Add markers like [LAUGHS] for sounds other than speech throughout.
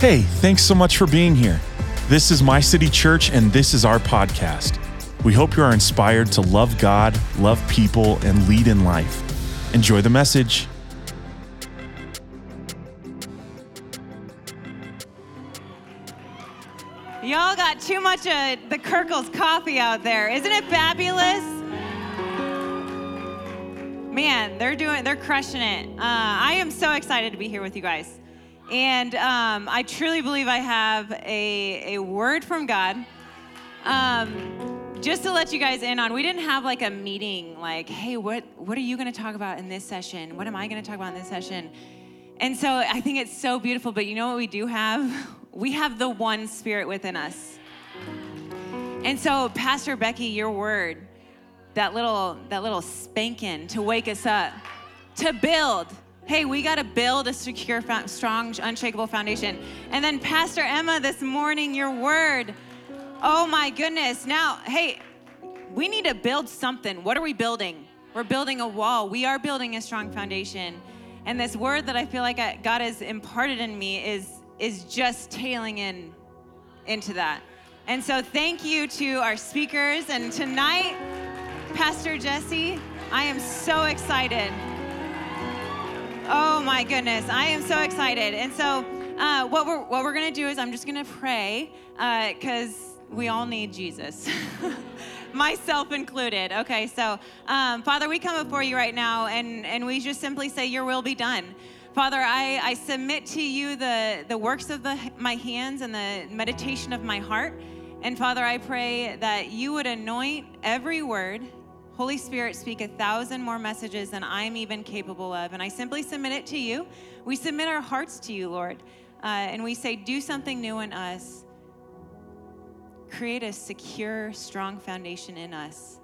Hey, thanks so much for being here. This is My City Church, and this is our podcast. We hope you are inspired to love God, love people, and lead in life. Enjoy the message. Y'all got too much of the Kirkles coffee out there. Isn't it fabulous? Man, they're doing, they're crushing it. Uh, I am so excited to be here with you guys. And um, I truly believe I have a, a word from God. Um, just to let you guys in on, we didn't have like a meeting like, hey, what, what are you going to talk about in this session? What am I going to talk about in this session? And so I think it's so beautiful, but you know what we do have? [LAUGHS] We have the one spirit within us. And so, Pastor Becky, your word, that little, that little spanking to wake us up, to build. Hey, we got to build a secure, strong, unshakable foundation. And then, Pastor Emma, this morning, your word. Oh my goodness. Now, hey, we need to build something. What are we building? We're building a wall. We are building a strong foundation. And this word that I feel like God has imparted in me is is just tailing in into that. And so thank you to our speakers and tonight Pastor Jesse, I am so excited. Oh my goodness, I am so excited. And so uh, what we're what we're gonna do is I'm just gonna pray because uh, we all need Jesus. [LAUGHS] myself included. Okay, so um, Father, we come before you right now and, and we just simply say, Your will be done. Father, I, I submit to you the, the works of the, my hands and the meditation of my heart. And Father, I pray that you would anoint every word. Holy Spirit, speak a thousand more messages than I'm even capable of. And I simply submit it to you. We submit our hearts to you, Lord. Uh, and we say, do something new in us. Create a secure, strong foundation in us.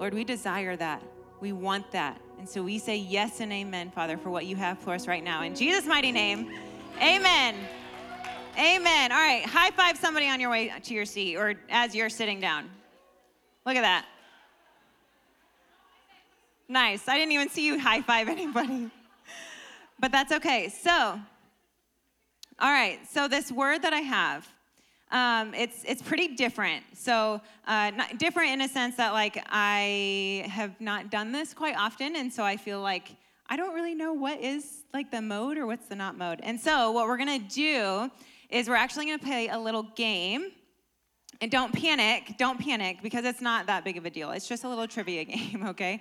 Lord, we desire that. We want that. And so we say yes and amen, Father, for what you have for us right now. In Jesus' mighty name, amen. Amen. All right, high five somebody on your way to your seat or as you're sitting down. Look at that. Nice. I didn't even see you high five anybody. But that's okay. So, all right, so this word that I have um, it's it's pretty different. So uh, different in a sense that like I have not done this quite often, and so I feel like I don't really know what is like the mode or what's the not mode. And so what we're gonna do is we're actually gonna play a little game. And don't panic, don't panic because it's not that big of a deal. It's just a little trivia [LAUGHS] game, okay?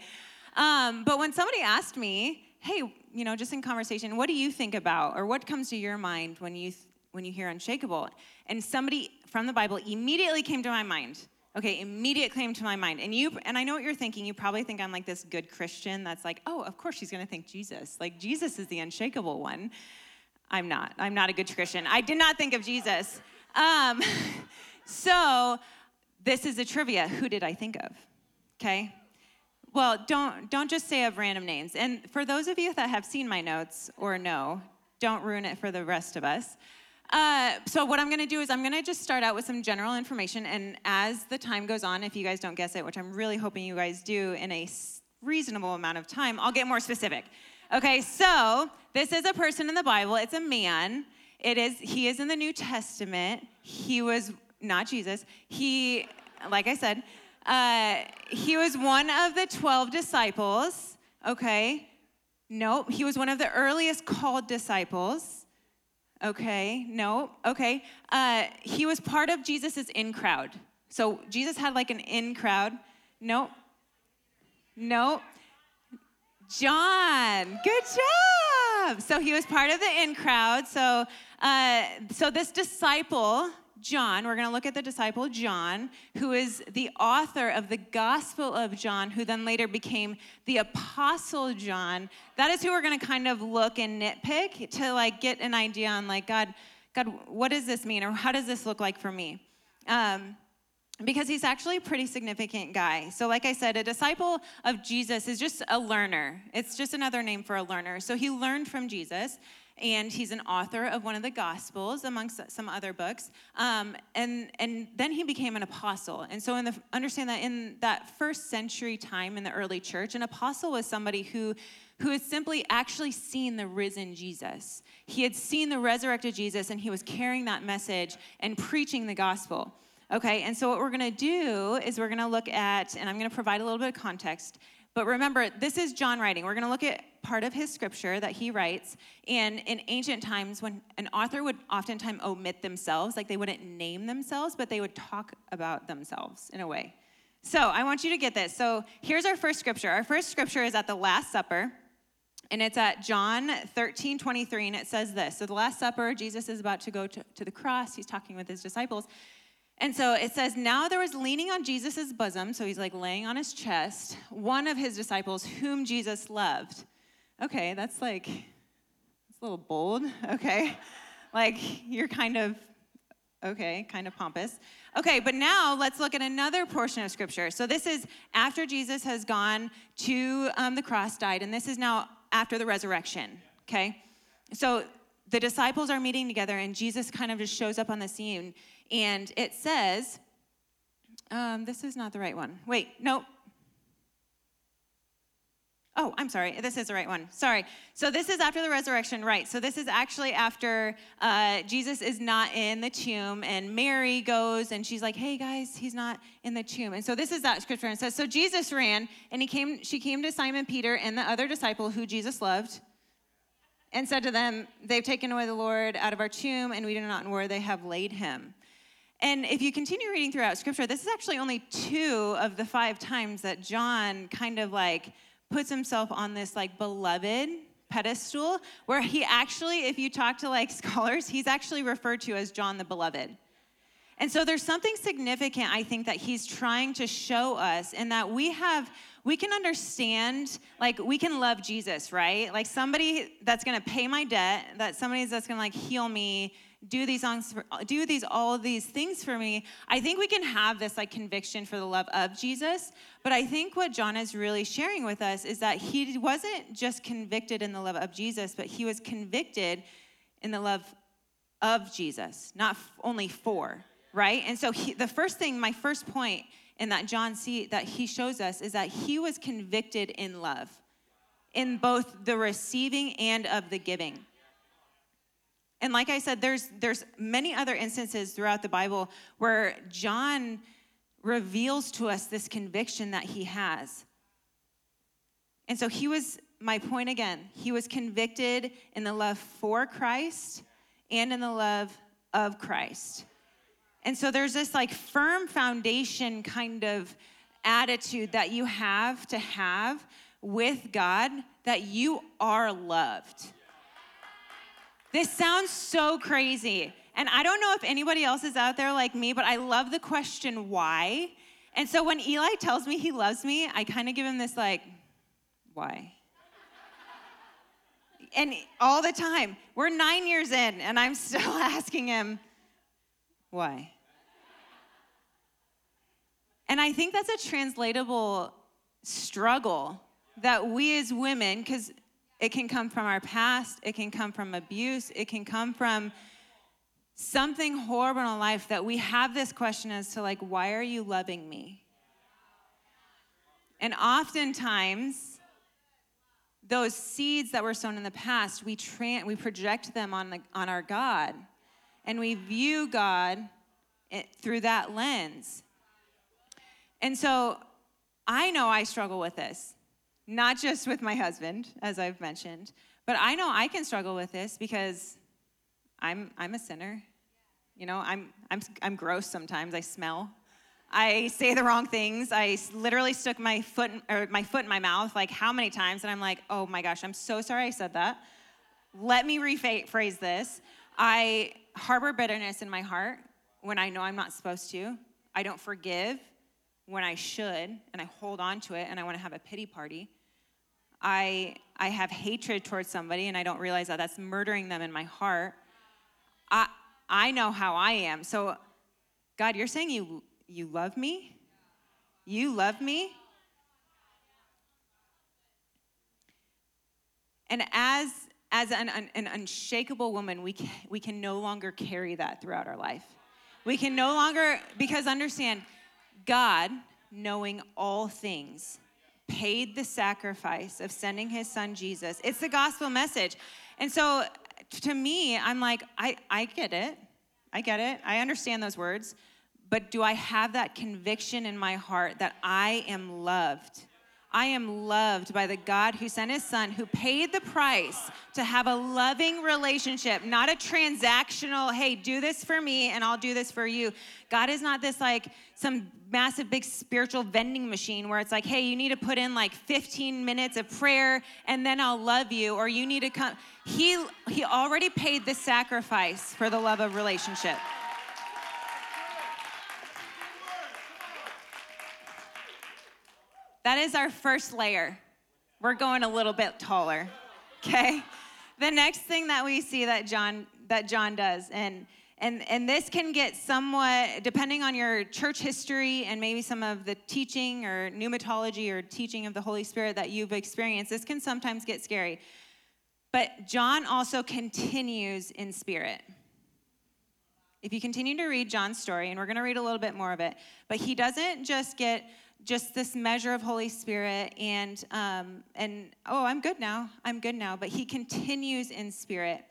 Um, but when somebody asked me, hey, you know, just in conversation, what do you think about or what comes to your mind when you when you hear unshakable. And somebody from the Bible immediately came to my mind. Okay, immediate came to my mind. And you and I know what you're thinking. You probably think I'm like this good Christian that's like, "Oh, of course she's going to think Jesus. Like Jesus is the unshakable one." I'm not. I'm not a good Christian. I did not think of Jesus. Um, [LAUGHS] so, this is a trivia. Who did I think of? Okay? Well, don't don't just say of random names. And for those of you that have seen my notes or know, don't ruin it for the rest of us. Uh, so what I'm going to do is I'm going to just start out with some general information, and as the time goes on, if you guys don't guess it, which I'm really hoping you guys do in a reasonable amount of time, I'll get more specific. Okay, so this is a person in the Bible. It's a man. It is. He is in the New Testament. He was not Jesus. He, like I said, uh, he was one of the twelve disciples. Okay, nope. He was one of the earliest called disciples. Okay, no, okay. Uh, he was part of Jesus's in crowd. So Jesus had like an in crowd. No, no. John, good job. So he was part of the in crowd. So, uh, so this disciple John, we're going to look at the disciple John, who is the author of the Gospel of John, who then later became the Apostle John. That is who we're going to kind of look and nitpick to like get an idea on like God, God, what does this mean, or how does this look like for me? Um, because he's actually a pretty significant guy. So, like I said, a disciple of Jesus is just a learner. It's just another name for a learner. So, he learned from Jesus and he's an author of one of the Gospels, amongst some other books. Um, and, and then he became an apostle. And so, in the, understand that in that first century time in the early church, an apostle was somebody who who had simply actually seen the risen Jesus. He had seen the resurrected Jesus and he was carrying that message and preaching the gospel. Okay, and so what we're gonna do is we're gonna look at, and I'm gonna provide a little bit of context. But remember, this is John writing. We're gonna look at part of his scripture that he writes. And in ancient times, when an author would oftentimes omit themselves, like they wouldn't name themselves, but they would talk about themselves in a way. So I want you to get this. So here's our first scripture. Our first scripture is at the Last Supper. And it's at John 13, 23, and it says this. So, the Last Supper, Jesus is about to go to, to the cross. He's talking with his disciples. And so it says, Now there was leaning on Jesus' bosom, so he's like laying on his chest, one of his disciples whom Jesus loved. Okay, that's like, it's a little bold, okay? [LAUGHS] like, you're kind of, okay, kind of pompous. Okay, but now let's look at another portion of scripture. So this is after Jesus has gone to um, the cross, died, and this is now after the resurrection, okay? So the disciples are meeting together, and Jesus kind of just shows up on the scene, and it says, um, this is not the right one. Wait, no, Oh, I'm sorry. This is the right one. Sorry. So this is after the resurrection, right? So this is actually after uh, Jesus is not in the tomb, and Mary goes and she's like, "Hey guys, he's not in the tomb." And so this is that scripture. And says, "So Jesus ran, and he came. She came to Simon Peter and the other disciple who Jesus loved, and said to them, They've taken away the Lord out of our tomb, and we do not know where they have laid him." And if you continue reading throughout Scripture, this is actually only two of the five times that John kind of like puts himself on this like beloved pedestal where he actually, if you talk to like [LAUGHS] scholars, he's actually referred to as John the Beloved. And so there's something significant, I think, that he's trying to show us in that we have, we can understand, like, we can love Jesus, right? Like somebody that's gonna pay my debt, that somebody that's gonna like heal me, do these songs for, do these all these things for me i think we can have this like conviction for the love of jesus but i think what john is really sharing with us is that he wasn't just convicted in the love of jesus but he was convicted in the love of jesus not only for right and so he, the first thing my first point in that john see that he shows us is that he was convicted in love in both the receiving and of the giving and like I said, there's there's many other instances throughout the Bible where John reveals to us this conviction that he has. And so he was my point again, he was convicted in the love for Christ and in the love of Christ. And so there's this like firm foundation kind of attitude that you have to have with God that you are loved. This sounds so crazy. And I don't know if anybody else is out there like me, but I love the question why. And so when Eli tells me he loves me, I kind of give him this like, why? and all the time, we're nine years in, and I'm still [LAUGHS] asking him, why? And I think that's a translatable struggle that we as women, because it can come from our past, it can come from abuse, it can come from something horrible in life that we have this question as to, like, why are you loving me? And oftentimes, those seeds that were sown in the past, we, tra- we project them on, the, on our God, and we view God eh, through that lens. And so I know I struggle with this not just with my husband, as I've mentioned, but I know I can struggle with this because I'm, I'm a sinner. You know, I'm, I'm, I'm gross sometimes. I smell. I say the wrong things. I literally stuck my foot, or my foot in my mouth like how many times, and I'm like, oh my gosh, I'm so sorry I said that. Let me rephrase this. I harbor bitterness in my heart when I know I'm not supposed to. I don't forgive when I should, and I hold on to it, and I want to have a pity party. I, I have hatred towards somebody and I don't realize that that's murdering them in my heart, I, I know how I am. So, God, you're saying you, you love me? You love me? And as, as an, an, an unshakable woman, we can, we can no longer carry that throughout our life. We can no longer, because understand, God, knowing all things, paid the sacrifice of sending his son Jesus. It's the gospel message. And so to me, I'm like, I, I get it. I get it. I understand those words. But do I have that conviction in my heart that I am loved? I am loved by the God who sent his son, who paid the price to have a loving relationship, not a transactional, hey, do this for me and I'll do this for you. God is not this like some massive big spiritual vending machine where it's like, hey, you need to put in like 15 minutes of prayer and then I'll love you, or you need to come. He, he already paid the sacrifice for the love of relationship. That is our first layer. We're going a little bit taller. [LAUGHS] Okay? The next thing that we see that John that John does and and and this can get somewhat depending on your church history and maybe some of the teaching or pneumatology or teaching of the Holy Spirit that you've experienced. This can sometimes get scary. But John also continues in spirit. If you continue to read John's story, and we're going to read a little bit more of it, but he doesn't just get just this measure of Holy Spirit and um, and oh, I'm good now. I'm good now. But he continues in spirit.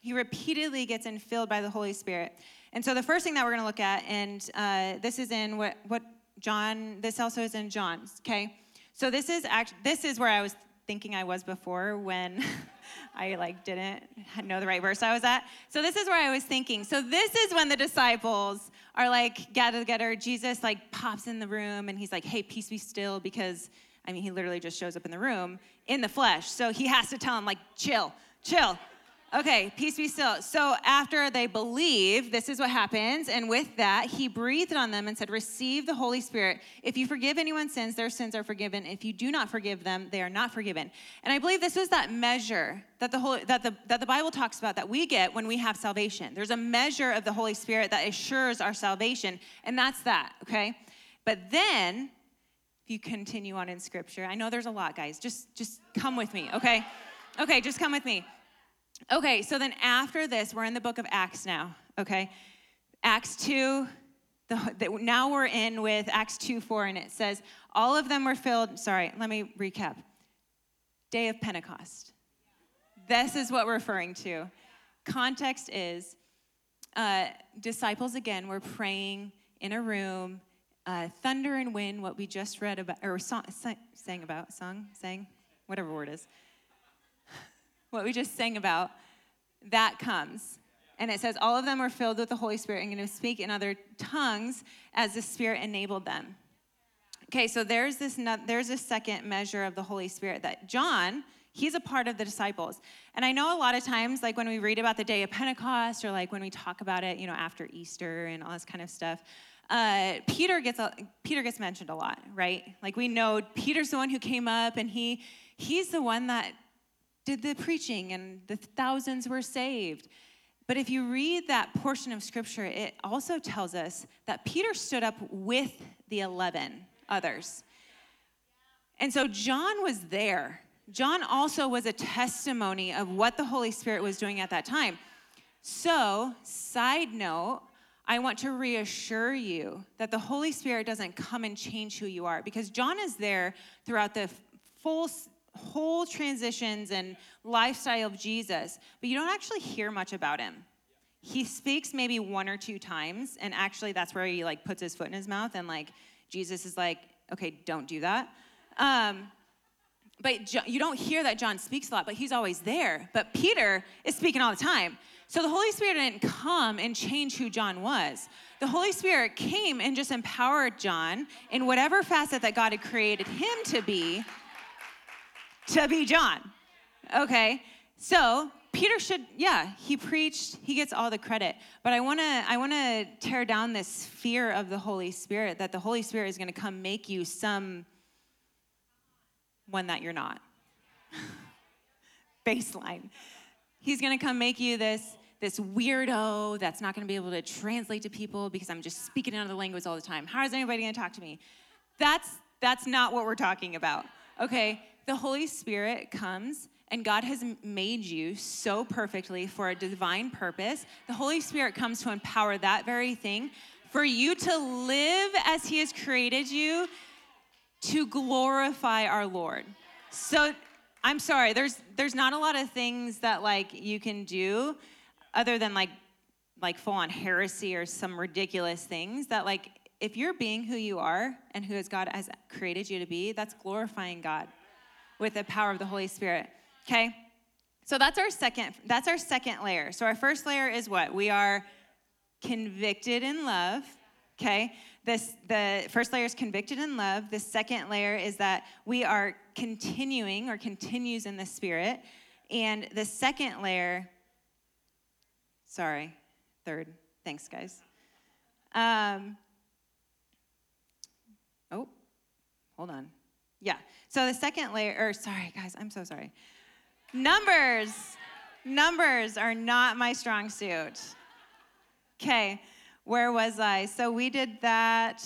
He repeatedly gets infilled by the Holy Spirit. And so the first thing that we're going to look at, and uh, this is in what what John. This also is in John's. Okay. So this is act. This is where I was thinking I was before when [LAUGHS] [LAUGHS] I like didn't know the right verse I was at. So this is where I was thinking. So this is when the disciples are like gather together. Jesus like pops in the room and he's like, "Hey, peace be still," because I mean he literally just shows up in the room in the flesh. So he has to tell him like, "Chill, chill." Okay, peace be still. So after they believe, this is what happens. And with that, he breathed on them and said, Receive the Holy Spirit. If you forgive anyone's sins, their sins are forgiven. If you do not forgive them, they are not forgiven. And I believe this is that measure that the, Holy, that, the, that the Bible talks about that we get when we have salvation. There's a measure of the Holy Spirit that assures our salvation, and that's that, okay? But then, if you continue on in Scripture, I know there's a lot, guys. Just, just come with me, okay? Okay, just come with me. Okay, so then after this, we're in the book of Acts now, okay? Acts 2, the, the, now we're in with Acts 2 4, and it says, All of them were filled. Sorry, let me recap. Day of Pentecost. This is what we're referring to. Context is uh, disciples again were praying in a room, uh, thunder and wind, what we just read about, or song, sang about, song, sang, whatever word is what we just sang about, that comes. And it says, all of them were filled with the Holy Spirit and going to speak in other tongues as the Spirit enabled them. Okay, so there's this there's a second measure of the Holy Spirit that John, he's a part of the disciples. And I know a lot of times, like when we read about the day of Pentecost or like when we talk about it, you know, after Easter and all this kind of stuff, uh, Peter gets Peter gets mentioned a lot, right? Like we know Peter's the one who came up and he he's the one that did the preaching and the thousands were saved. But if you read that portion of scripture, it also tells us that Peter stood up with the 11 others. And so John was there. John also was a testimony of what the Holy Spirit was doing at that time. So, side note, I want to reassure you that the Holy Spirit doesn't come and change who you are because John is there throughout the full whole transitions and lifestyle of Jesus, but you don't actually hear much about him. He speaks maybe one or two times, and actually that's where he like puts his foot in his mouth, and like Jesus is like, okay, don't do that. Um, but you don't hear that John speaks a lot, but he's always there. But Peter is speaking all the time. So the Holy Spirit didn't come and change who John was. The Holy Spirit came and just empowered John in whatever facet that God had created him to be to be John. Okay, so Peter should, yeah, he preached, he gets all the credit. But I wanna, I wanna tear down this fear of the Holy Spirit that the Holy Spirit is gonna come make you some one that you're not. [LAUGHS] Baseline. He's gonna come make you this this weirdo that's not to be able to translate to people because I'm just speaking another language all the time. How is anybody to talk to me? That's that's not what we're talking about. Okay? The Holy Spirit comes and God has made you so perfectly for a divine purpose. The Holy Spirit comes to empower that very thing for you to live as He has created you, to glorify our Lord. So I'm sorry, there's there's not a lot of things that like you can do other than like like full on heresy or some ridiculous things that like if you're being who you are and who as God has created you to be, that's glorifying God with the power of the Holy Spirit. Okay? So that's our second that's our second layer. So our first layer is what? We are convicted in love. Okay? This the first layer is convicted in love. The second layer is that we are continuing or continues in the spirit. And the second layer, sorry, third. Thanks, guys. Um, oh, hold on. Yeah. So the second layer, or sorry, guys, I'm so sorry. Numbers. Numbers are not my strong suit. Okay, where was I? So we did that.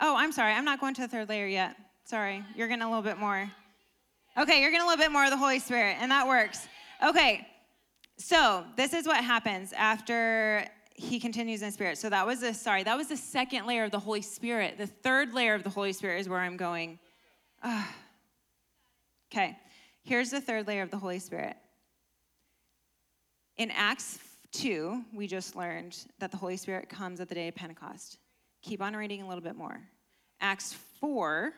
Oh, I'm sorry. I'm not going to the third layer yet. Sorry. You're getting a little bit more. Okay, you're getting a little bit more of the Holy Spirit, and that works. Okay, so this is what happens after he continues in spirit. So that was the sorry, that was the second layer of the Holy Spirit. The third layer of the Holy Spirit is where I'm going. [SIGHS] Okay. Here's the third layer of the Holy Spirit. In Acts 2, we just learned that the Holy Spirit comes at the day of Pentecost. Keep on reading a little bit more. Acts 4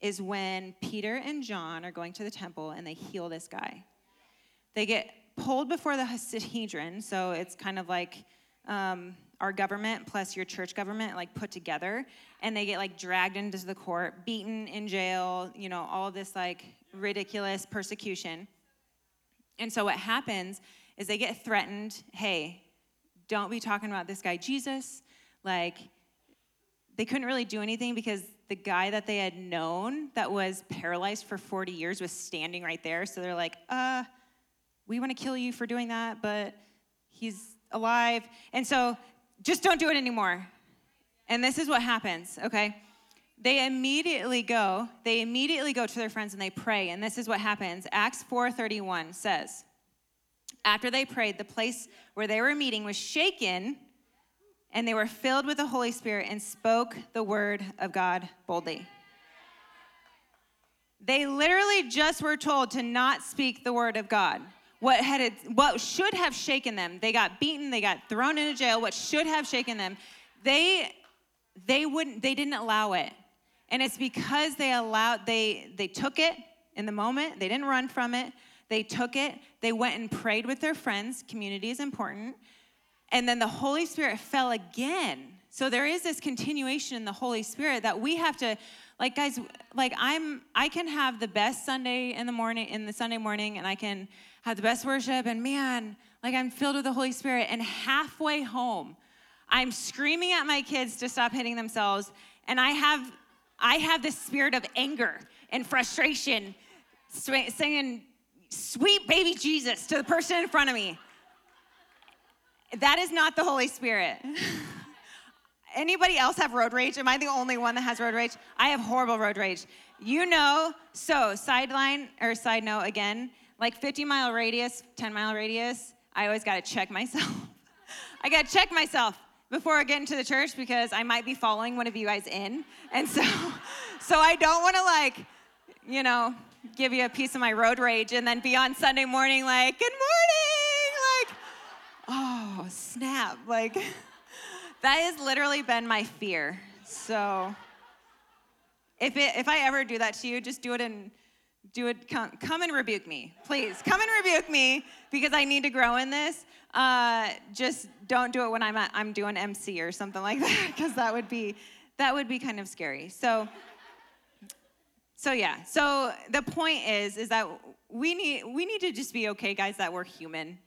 is when Peter and John are going to the temple and they heal this guy. They get pulled before the Sanhedrin, so it's kind of like um, our government plus your church government like put together and they get like dragged into the court beaten in jail you know all this like ridiculous persecution. And so what happens is they get threatened hey don't be talking about this guy jesus. Like they couldn't really do anything because the guy that they had known that was paralyzed for 40 years was standing right there. So they're like uh we want to kill you for doing that but he's alive. And so just don't do it anymore. And this is what happens, okay? They immediately go, they immediately go to their friends and they pray. And this is what happens. Acts 4:31 says, after they prayed, the place where they were meeting was shaken, and they were filled with the Holy Spirit and spoke the word of God boldly. They literally just were told to not speak the word of God what had what should have shaken them. They got beaten they got thrown into jail. What should have shaken them they they wouldn't they didn't allow it. And it's because they allowed they they took it in the moment. They didn't run from it. They took it. They went and prayed with their friends. Community is important. And then the holy spirit fell again so there is this continuation in the holy spirit that we have to like guys like i'm i can have the best sunday in the morning in the sunday morning and i can have the best worship, and man, like I'm filled with the Holy Spirit. And halfway home, I'm screaming at my kids to stop hitting themselves, and I have I have this spirit of anger and frustration, saying, "Sweet baby Jesus" to the person in front of me. That is not the Holy Spirit. [LAUGHS] Anybody else have road rage? Am I the only one that has road rage? I have horrible road rage. You know, so sideline or side note again, like 50 mile radius, 10 mile radius, I always got to check myself. [LAUGHS] I got to check myself before I get into the church because I might be following one of you guys in. And so, [LAUGHS] so I don't want to like, you know, give you a piece of my road rage and then be on Sunday morning like, good morning, like, oh, snap. Like, [LAUGHS] that has literally been my fear. So, if, it, if I ever do that to you, just do it and do it come, come and rebuke me. Please come and rebuke me because i need to grow in this. Uh, just don't do it when i'm at, i'm doing mc or something like [LAUGHS] that because that would be that would be kind of scary. So so yeah. So the point is is that we need we need to just be okay guys that we're human.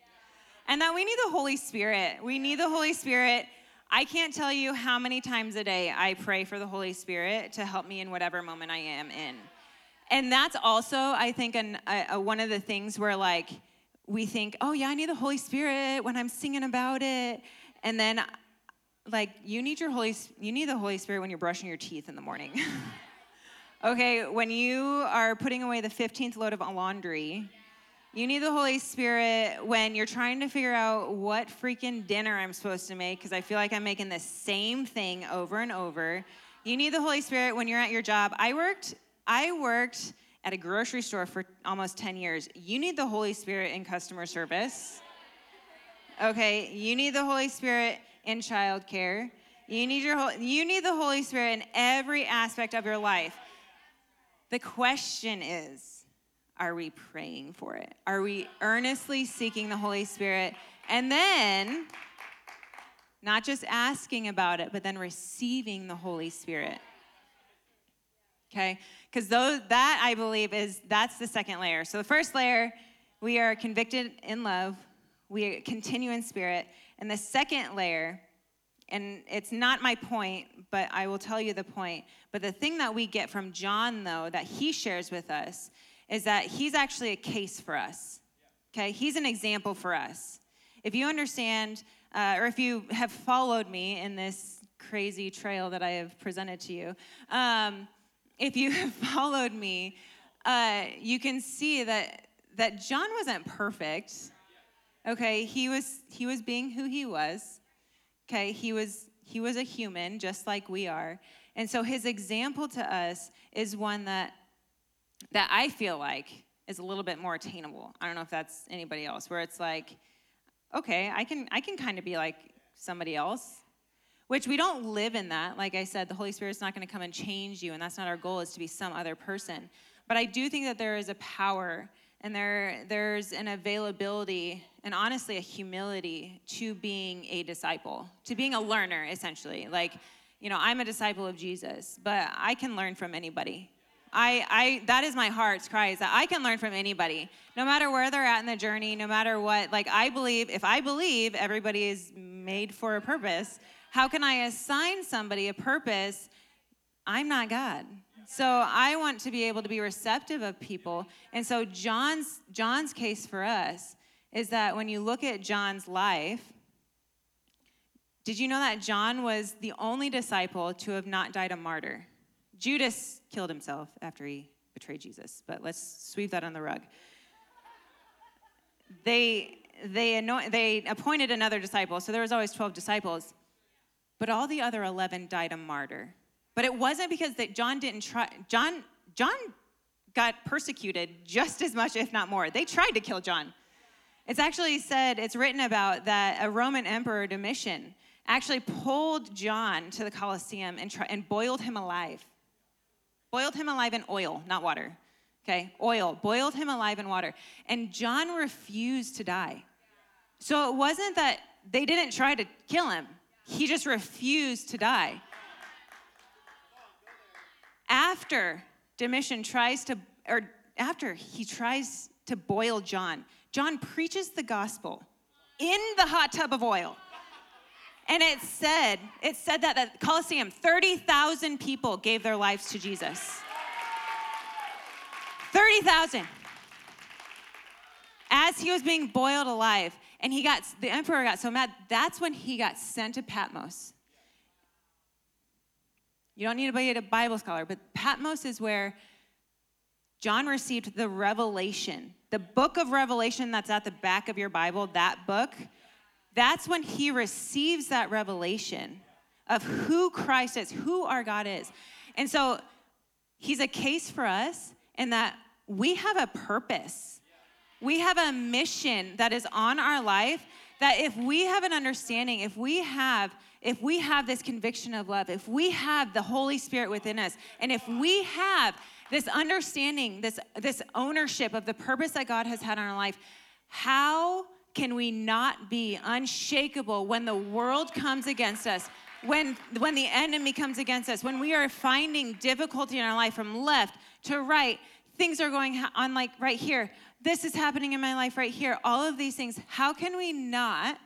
And that we need the holy spirit. We need the holy spirit i can't tell you how many times a day i pray for the holy spirit to help me in whatever moment i am in and that's also, I think, an, a, a, one of the things where like we think, oh yeah, I need the Holy Spirit when I'm singing about it, and then like you need your Holy, you need the Holy Spirit when you're brushing your teeth in the morning. [LAUGHS] okay, when you are putting away the 15th load of laundry. You need the Holy Spirit when you're trying to figure out what freaking dinner I'm supposed to make because I feel like I'm making the same thing over and over. You need the Holy Spirit when you're at your job. I worked, I worked at a grocery store for almost 10 years. You need the Holy Spirit in customer service. Okay, you need the Holy Spirit in childcare. You need your you need the Holy Spirit in every aspect of your life. The question is, are we praying for it? Are we earnestly seeking the Holy Spirit? And then not just asking about it, but then receiving the Holy Spirit. Okay? Because that I believe is that's the second layer. So the first layer, we are convicted in love, we continue in spirit. And the second layer, and it's not my point, but I will tell you the point. But the thing that we get from John, though, that he shares with us, is that he's actually a case for us. Okay? He's an example for us. If you understand, uh, or if you have followed me in this crazy trail that I have presented to you, um, if you [LAUGHS] have followed me, uh, you can see that that John wasn't perfect. Okay, he was he was being who he was. Okay, he was he was a human just like we are. And so his example to us is one that that I feel like is a little bit more attainable. I don't know if that's anybody else where it's like okay, I can I can kind of be like somebody else. Which we don't live in that. Like I said, the Holy Spirit's not going to come and change you and that's not our goal is to be some other person. But I do think that there is a power and there there's an availability and honestly a humility to being a disciple to being a learner essentially like you know i'm a disciple of jesus but i can learn from anybody I, I that is my heart's cry is that i can learn from anybody no matter where they're at in the journey no matter what like i believe if i believe everybody is made for a purpose how can i assign somebody a purpose i'm not god so I want to be able to be receptive of people. And so John's John's case for us is that when you look at John's life, did you know that John was the only disciple to have not died a martyr? Judas killed himself after he betrayed Jesus, but let's sweep that on the rug. They they anoint, they appointed another disciple, so there was always 12 disciples. But all the other 11 died a martyr. But it wasn't because that John didn't try. John, John got persecuted just as much, if not more. They tried to kill John. It's actually said, it's written about that a Roman emperor, Domitian, actually pulled John to the Colosseum and, try, and boiled him alive. Boiled him alive in oil, not water. Okay, oil. Boiled him alive in water. And John refused to die. So it wasn't that they didn't try to kill him, he just refused to die after Domitian tries to, or after he tries to boil John, John preaches the gospel in the hot tub of oil. And it said, it said that at Colosseum, 30,000 people gave their lives to Jesus. 30,000. As he was being boiled alive, and he got, the emperor got so mad, that's when he got sent to Patmos. You don't need to be a Bible scholar, but Patmos is where John received the revelation. The book of Revelation that's at the back of your Bible, that book, that's when he receives that revelation of who Christ is, who our God is. And so he's a case for us in that we have a purpose. We have a mission that is on our life that if we have an understanding, if we have if we have this conviction of love, if we have the Holy Spirit within us, and if we have this understanding, this, this ownership of the purpose that God has had in our life, how can we not be unshakable when the world comes against us? When, when the enemy comes against us, when we are finding difficulty in our life from left to right, things are going on like right here. This is happening in my life right here. All of these things. How can we not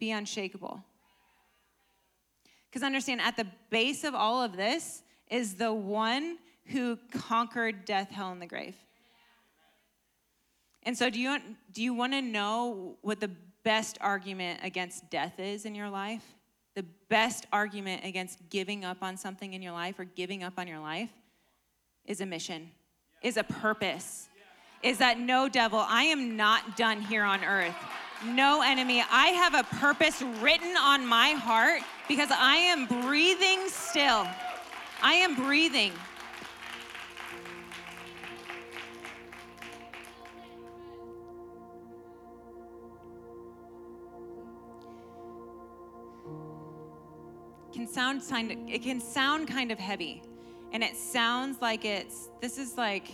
be unshakable? Because understand, at the base of all of this is the one who conquered death, hell, and the grave. And so, do you, do you want to know what the best argument against death is in your life? The best argument against giving up on something in your life or giving up on your life is a mission, is a purpose, is that no devil, I am not done here on earth no enemy. I have a purpose written on my heart because I am breathing still. I am breathing. Can sound it can sound kind of heavy. And it sounds like it's this is like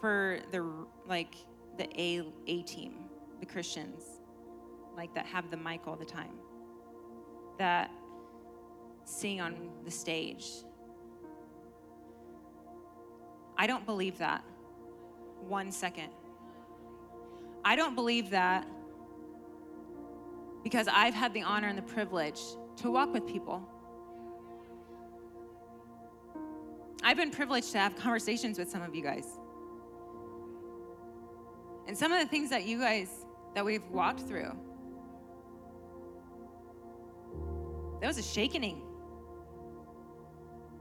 for the like the A A team, the Christians, like that have the mic all the time. That sing on the stage. I don't believe that. One second. I don't believe that because I've had the honor and the privilege to walk with people. I've been privileged to have conversations with some of you guys. And some of the things that you guys, that we've walked through, that was a shaking.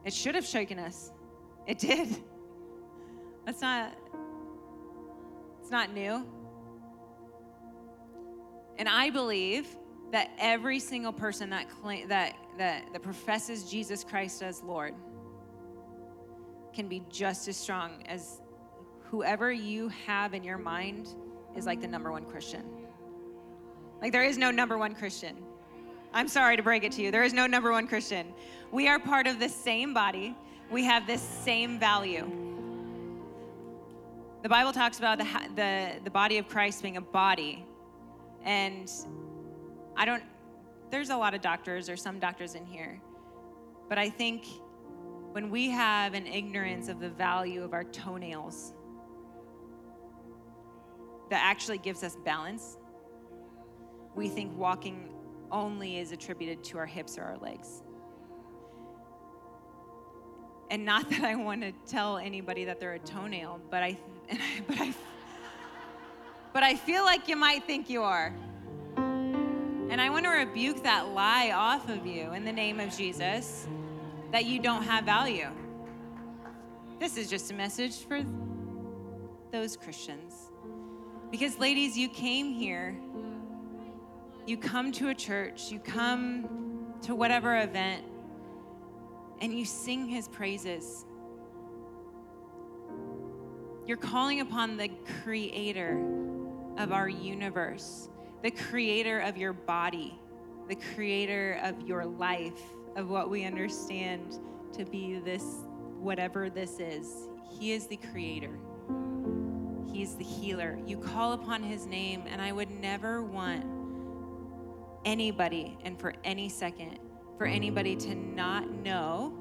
It should have shaken us. It did. That's not, it's not new. And I believe that every single person that, claim, that, that, that professes Jesus Christ as Lord can be just as strong as whoever you have in your mind is like the number one Christian. Like there is no number one Christian. I'm sorry to break it to you. There is no number one Christian. We are part of the same body, we have this same value. The Bible talks about the, the, the body of Christ being a body. And I don't, there's a lot of doctors or some doctors in here. But I think when we have an ignorance of the value of our toenails that actually gives us balance, we think walking only is attributed to our hips or our legs. And not [LAUGHS] that I want to tell anybody that they're a toenail, but I, [LAUGHS] but I, but I feel like you might think you are. And I want to rebuke that lie off of you in the name of Jesus that you don't have value. This is just a message for those Christians. Because, ladies, you came here, you come to a church, you come to whatever event, and you sing his praises. You're calling upon the creator of our universe, the creator of your body, the creator of your life, of what we understand to be this, whatever this is. He is the creator. He's the healer. You call upon his name, and I would never want anybody, and for any second, for anybody to not know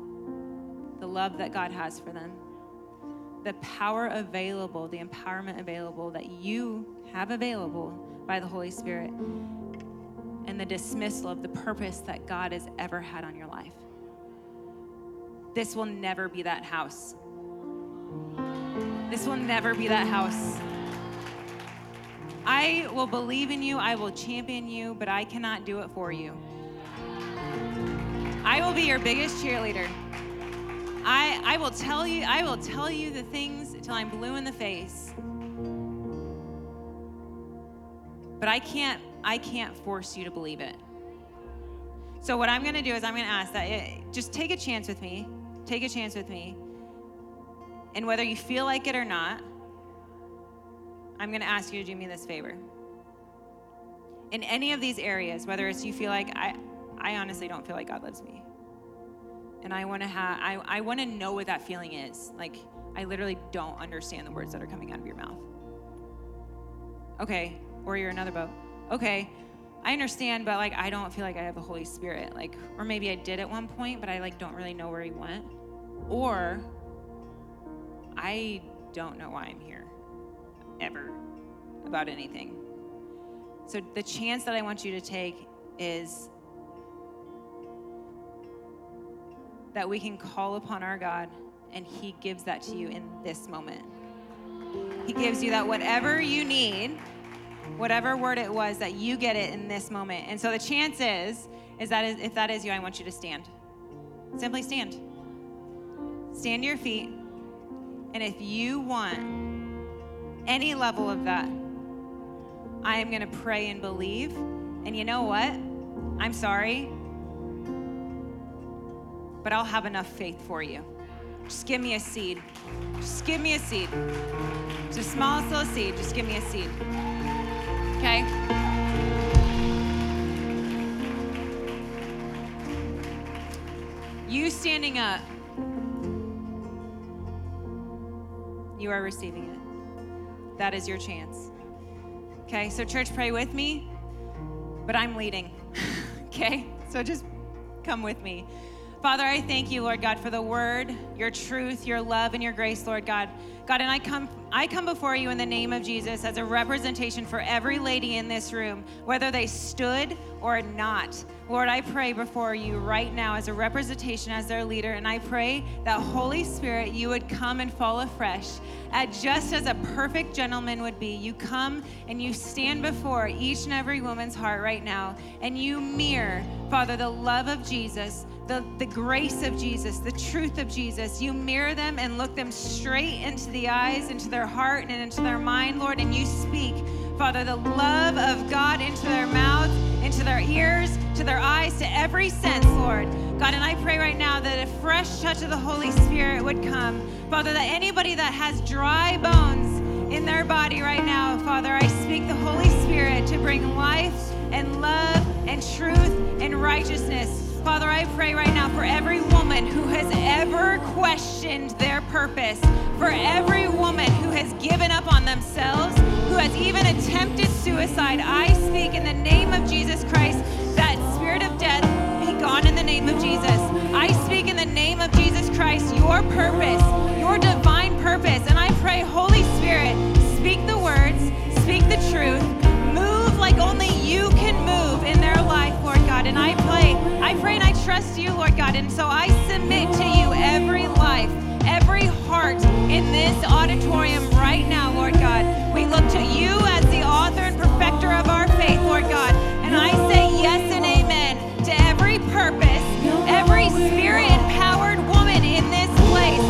the love that God has for them, the power available, the empowerment available that you have available by the Holy Spirit, and the dismissal of the purpose that God has ever had on your life. This will never be that house. This will never be that house. I will believe in you, I will champion you, but I cannot do it for you. I will be your biggest cheerleader. I, I will tell you, I will tell you the things till I'm blue in the face. But I can't, I can't force you to believe it. So what I'm going to do is I'm going to ask that it, just take a chance with me. Take a chance with me. And whether you feel like it or not, I'm going to ask you to do me this favor. In any of these areas, whether it's you feel like I, I honestly don't feel like God loves me, and I want to have, I, I want to know what that feeling is. Like I literally don't understand the words that are coming out of your mouth. Okay, or you're another boat. Okay, I understand, but like I don't feel like I have the Holy Spirit. Like, or maybe I did at one point, but I like don't really know where He went. Or I don't know why I'm here ever about anything. So the chance that I want you to take is that we can call upon our God and He gives that to you in this moment. He gives you that whatever you need, whatever word it was, that you get it in this moment. And so the chance is, is that if that is you, I want you to stand. Simply stand. Stand to your feet. And if you want any level of that, I am going to pray and believe. And you know what? I'm sorry. but I'll have enough faith for you. Just give me a seed. Just give me a seed. The smallest little seed. Just give me a seed. Okay? You standing up, you are receiving it. That is your chance. Okay, so church, pray with me, but I'm leading. [LAUGHS] okay, so just come with me. Father, I thank you, Lord God, for the word, your truth, your love, and your grace, Lord God. God, and I come I come before you in the name of Jesus as a representation for every lady in this room, whether they stood or not. Lord, I pray before you right now as a representation as their leader, and I pray that Holy Spirit, you would come and fall afresh. At just as a perfect gentleman would be, you come and you stand before each and every woman's heart right now, and you mirror, Father, the love of Jesus the, the grace of Jesus, the truth of Jesus. You mirror them and look them straight into the eyes, into their heart, and into their mind, Lord, and you speak, Father, the love of God into their mouths, into their ears, to their eyes, to every sense, Lord. God, and I pray right now that a fresh touch of the Holy Spirit would come. Father, that anybody that has dry bones in their body right now, Father, I speak the Holy Spirit to bring life and love and truth and righteousness Father, I pray right now for every woman who has ever questioned their purpose, for every woman who has given up on themselves, who has even attempted suicide. I speak in the name of Jesus Christ that spirit of death be gone in the name of Jesus. I speak in the name of Jesus Christ your purpose, your divine purpose. And I pray, Holy Spirit, speak the words, speak the truth, like only you can move in their life, Lord God. And I pray, I pray and I trust you, Lord God. And so I submit to you every life, every heart in this auditorium right now, Lord God. We look to you as the author and perfecter of our faith, Lord God. And I say yes and amen to every purpose, every spirit empowered woman in this place,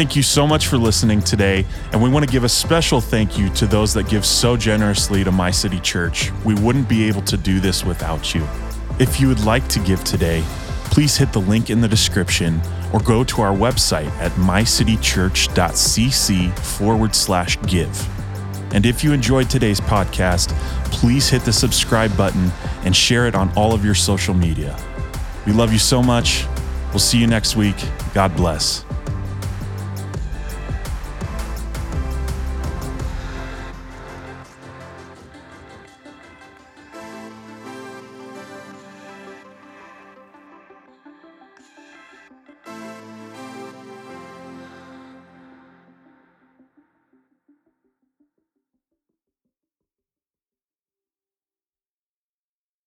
Thank you so much for listening today, and we want to give a special thank you to those that give so generously to My City Church. We wouldn't be able to do this without you. If you would like to give today, please hit the link in the description or go to our website at mycitychurch.cc forward slash give. And if you enjoyed today's podcast, please hit the subscribe button and share it on all of your social media. We love you so much. We'll see you next week. God bless.